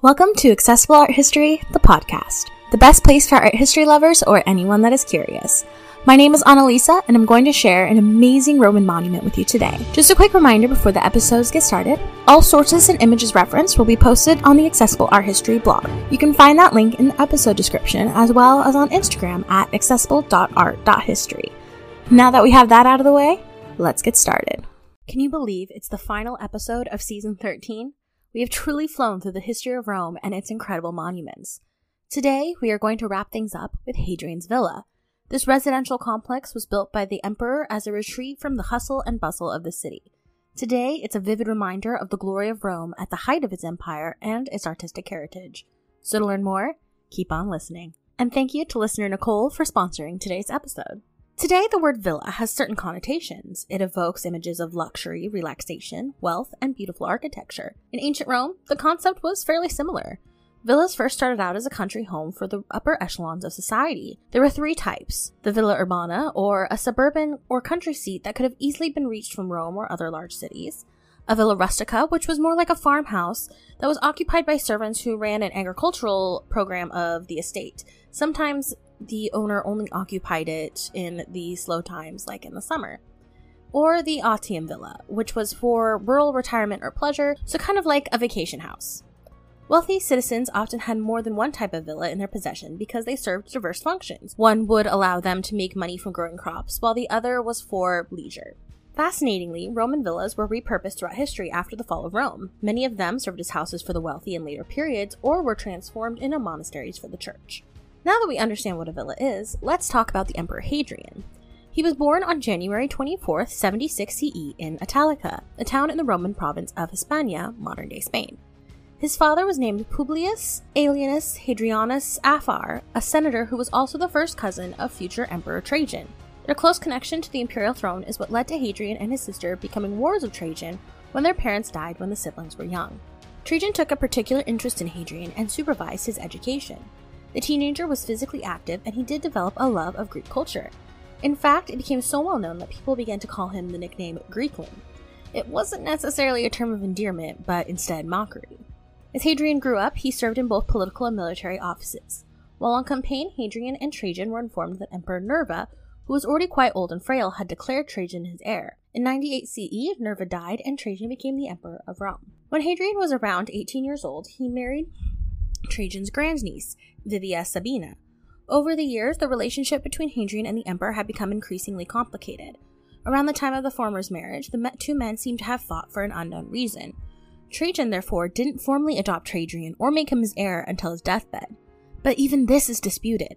Welcome to Accessible Art History, the podcast, the best place for art history lovers or anyone that is curious. My name is Annalisa, and I'm going to share an amazing Roman monument with you today. Just a quick reminder before the episodes get started all sources and images referenced will be posted on the Accessible Art History blog. You can find that link in the episode description as well as on Instagram at accessible.art.history. Now that we have that out of the way, let's get started. Can you believe it's the final episode of season 13? We have truly flown through the history of Rome and its incredible monuments. Today, we are going to wrap things up with Hadrian's Villa. This residential complex was built by the emperor as a retreat from the hustle and bustle of the city. Today, it's a vivid reminder of the glory of Rome at the height of its empire and its artistic heritage. So to learn more, keep on listening. And thank you to listener Nicole for sponsoring today's episode. Today, the word villa has certain connotations. It evokes images of luxury, relaxation, wealth, and beautiful architecture. In ancient Rome, the concept was fairly similar. Villas first started out as a country home for the upper echelons of society. There were three types the villa urbana, or a suburban or country seat that could have easily been reached from Rome or other large cities, a villa rustica, which was more like a farmhouse that was occupied by servants who ran an agricultural program of the estate. Sometimes the owner only occupied it in the slow times, like in the summer. Or the Otium Villa, which was for rural retirement or pleasure, so kind of like a vacation house. Wealthy citizens often had more than one type of villa in their possession because they served diverse functions. One would allow them to make money from growing crops, while the other was for leisure. Fascinatingly, Roman villas were repurposed throughout history after the fall of Rome. Many of them served as houses for the wealthy in later periods or were transformed into monasteries for the church. Now that we understand what a villa is, let's talk about the Emperor Hadrian. He was born on January 24, 76 CE in Italica, a town in the Roman province of Hispania, modern day Spain. His father was named Publius Aelianus Hadrianus Afer, a senator who was also the first cousin of future Emperor Trajan. Their close connection to the imperial throne is what led to Hadrian and his sister becoming wars of Trajan when their parents died when the siblings were young. Trajan took a particular interest in Hadrian and supervised his education. The teenager was physically active and he did develop a love of Greek culture. In fact, it became so well known that people began to call him the nickname Greekling. It wasn't necessarily a term of endearment, but instead mockery. As Hadrian grew up, he served in both political and military offices. While on campaign, Hadrian and Trajan were informed that Emperor Nerva, who was already quite old and frail, had declared Trajan his heir. In 98 CE, Nerva died and Trajan became the emperor of Rome. When Hadrian was around 18 years old, he married Trajan's grandniece, Vivia Sabina. Over the years, the relationship between Hadrian and the emperor had become increasingly complicated. Around the time of the former's marriage, the two men seemed to have fought for an unknown reason. Trajan, therefore, didn't formally adopt Trajan or make him his heir until his deathbed. But even this is disputed.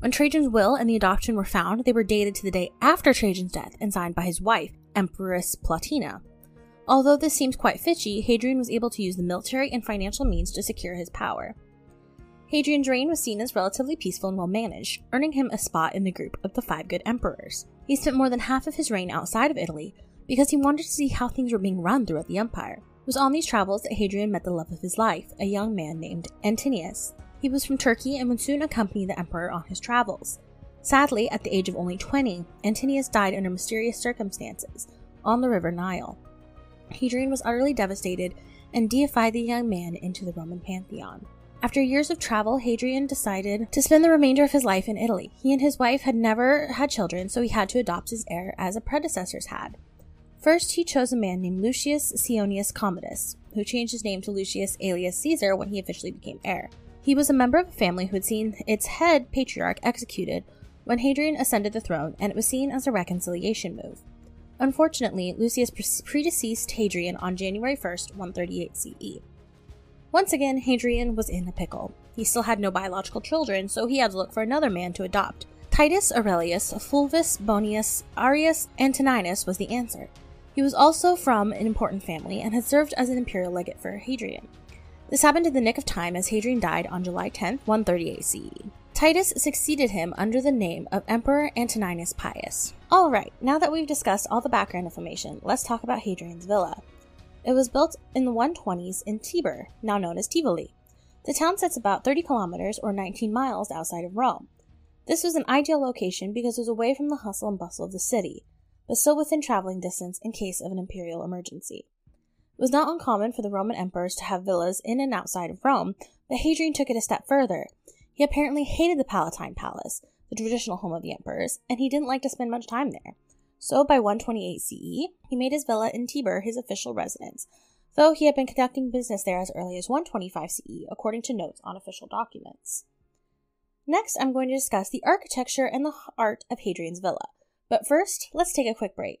When Trajan's will and the adoption were found, they were dated to the day after Trajan's death and signed by his wife, Empress Plotina. Although this seems quite fishy, Hadrian was able to use the military and financial means to secure his power. Hadrian's reign was seen as relatively peaceful and well managed, earning him a spot in the group of the five good emperors. He spent more than half of his reign outside of Italy because he wanted to see how things were being run throughout the empire. It was on these travels that Hadrian met the love of his life, a young man named Antinous. He was from Turkey and would soon accompany the emperor on his travels. Sadly, at the age of only 20, Antinous died under mysterious circumstances on the river Nile. Hadrian was utterly devastated and deified the young man into the Roman pantheon. After years of travel, Hadrian decided to spend the remainder of his life in Italy. He and his wife had never had children, so he had to adopt his heir as his predecessors had. First, he chose a man named Lucius Ceionius Commodus, who changed his name to Lucius Aelius Caesar when he officially became heir. He was a member of a family who had seen its head patriarch executed when Hadrian ascended the throne, and it was seen as a reconciliation move. Unfortunately, Lucius predeceased Hadrian on January 1st, 138 CE. Once again, Hadrian was in a pickle. He still had no biological children, so he had to look for another man to adopt. Titus Aurelius Fulvus Boionius Arrius Antoninus was the answer. He was also from an important family and had served as an imperial legate for Hadrian. This happened in the nick of time as Hadrian died on July 10, 138 CE. Titus succeeded him under the name of Emperor Antoninus Pius. Alright, now that we've discussed all the background information, let's talk about Hadrian's villa. It was built in the 120s in Tibur, now known as Tivoli. The town sits about 30 kilometers or 19 miles outside of Rome. This was an ideal location because it was away from the hustle and bustle of the city, but still within traveling distance in case of an imperial emergency. It was not uncommon for the Roman emperors to have villas in and outside of Rome, but Hadrian took it a step further. He apparently hated the Palatine Palace, the traditional home of the emperors, and he didn't like to spend much time there. So by 128 CE, he made his villa in Tibur his official residence, though he had been conducting business there as early as 125 CE, according to notes on official documents. Next, I'm going to discuss the architecture and the art of Hadrian's villa. But first, let's take a quick break.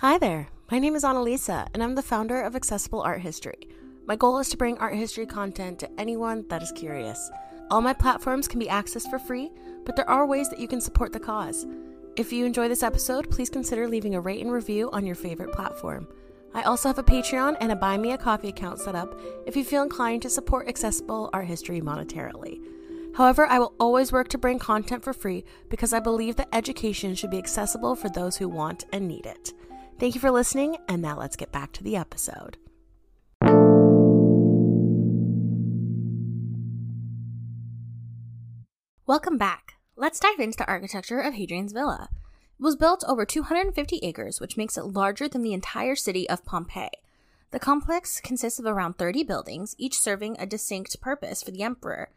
Hi there. My name is Annalisa, and I'm the founder of Accessible Art History. My goal is to bring art history content to anyone that is curious. All my platforms can be accessed for free, but there are ways that you can support the cause. If you enjoy this episode, please consider leaving a rate and review on your favorite platform. I also have a Patreon and a Buy Me a Coffee account set up if you feel inclined to support accessible art history monetarily. However, I will always work to bring content for free because I believe that education should be accessible for those who want and need it. Thank you for listening, and now let's get back to the episode. Welcome back. Let's dive into the architecture of Hadrian's Villa. It was built over 250 acres, which makes it larger than the entire city of Pompeii. The complex consists of around 30 buildings, each serving a distinct purpose for the emperor.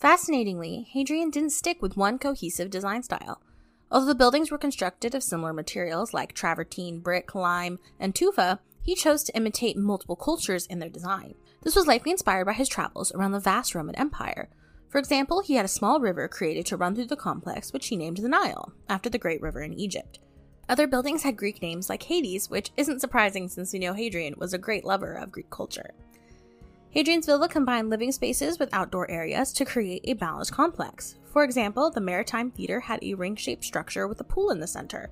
Fascinatingly, Hadrian didn't stick with one cohesive design style. Although the buildings were constructed of similar materials like travertine, brick, lime, and tufa, he chose to imitate multiple cultures in their design. This was likely inspired by his travels around the vast Roman Empire. For example, he had a small river created to run through the complex, which he named the Nile, after the great river in Egypt. Other buildings had Greek names like Hades, which isn't surprising since we know Hadrian was a great lover of Greek culture. Hadrian's Villa combined living spaces with outdoor areas to create a balanced complex. For example, the Maritime Theater had a ring shaped structure with a pool in the center.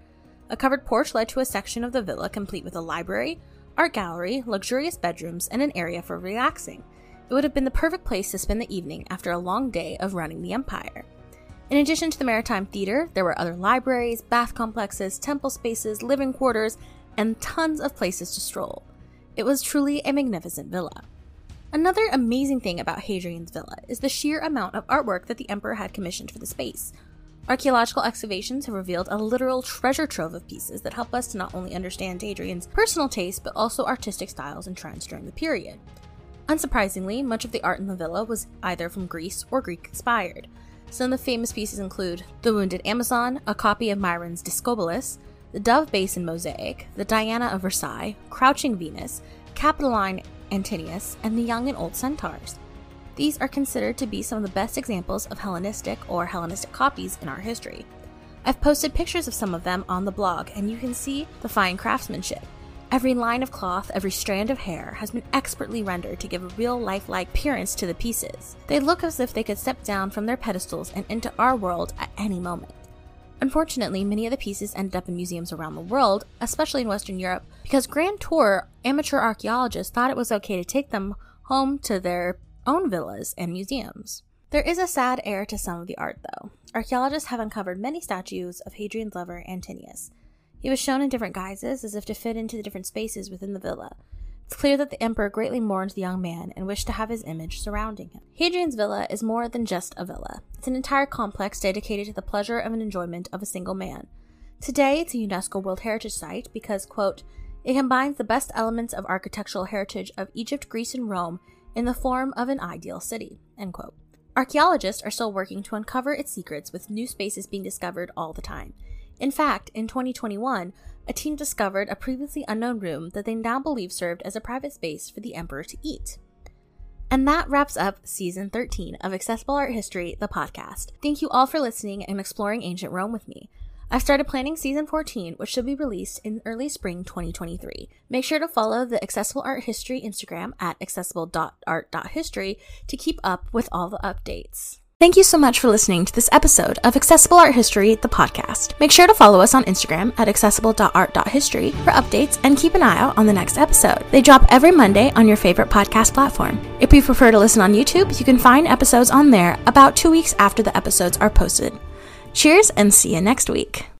A covered porch led to a section of the villa complete with a library, art gallery, luxurious bedrooms, and an area for relaxing. It would have been the perfect place to spend the evening after a long day of running the empire. In addition to the Maritime Theater, there were other libraries, bath complexes, temple spaces, living quarters, and tons of places to stroll. It was truly a magnificent villa. Another amazing thing about Hadrian's villa is the sheer amount of artwork that the emperor had commissioned for the space. Archaeological excavations have revealed a literal treasure trove of pieces that help us to not only understand Hadrian's personal taste, but also artistic styles and trends during the period. Unsurprisingly, much of the art in the villa was either from Greece or Greek inspired. Some of the famous pieces include the Wounded Amazon, a copy of Myron's Discobolus, the Dove Basin mosaic, the Diana of Versailles, Crouching Venus, Capitoline Antinous, and the Young and Old Centaurs. These are considered to be some of the best examples of Hellenistic or Hellenistic copies in our history. I've posted pictures of some of them on the blog, and you can see the fine craftsmanship. Every line of cloth, every strand of hair has been expertly rendered to give a real lifelike appearance to the pieces. They look as if they could step down from their pedestals and into our world at any moment. Unfortunately, many of the pieces ended up in museums around the world, especially in Western Europe, because Grand Tour amateur archaeologists thought it was okay to take them home to their own villas and museums. There is a sad air to some of the art, though. Archaeologists have uncovered many statues of Hadrian's lover Antinous. He was shown in different guises as if to fit into the different spaces within the villa. It's clear that the emperor greatly mourned the young man and wished to have his image surrounding him. Hadrian's villa is more than just a villa. It's an entire complex dedicated to the pleasure of an enjoyment of a single man. Today, it's a UNESCO World Heritage Site because, quote, it combines the best elements of architectural heritage of Egypt, Greece, and Rome in the form of an ideal city, end quote. Archaeologists are still working to uncover its secrets with new spaces being discovered all the time. In fact, in 2021, a team discovered a previously unknown room that they now believe served as a private space for the emperor to eat. And that wraps up season 13 of Accessible Art History, the podcast. Thank you all for listening and exploring ancient Rome with me. I've started planning season 14, which should be released in early spring 2023. Make sure to follow the Accessible Art History Instagram at accessible.art.history to keep up with all the updates. Thank you so much for listening to this episode of Accessible Art History, the podcast. Make sure to follow us on Instagram at accessible.art.history for updates and keep an eye out on the next episode. They drop every Monday on your favorite podcast platform. If you prefer to listen on YouTube, you can find episodes on there about two weeks after the episodes are posted. Cheers and see you next week.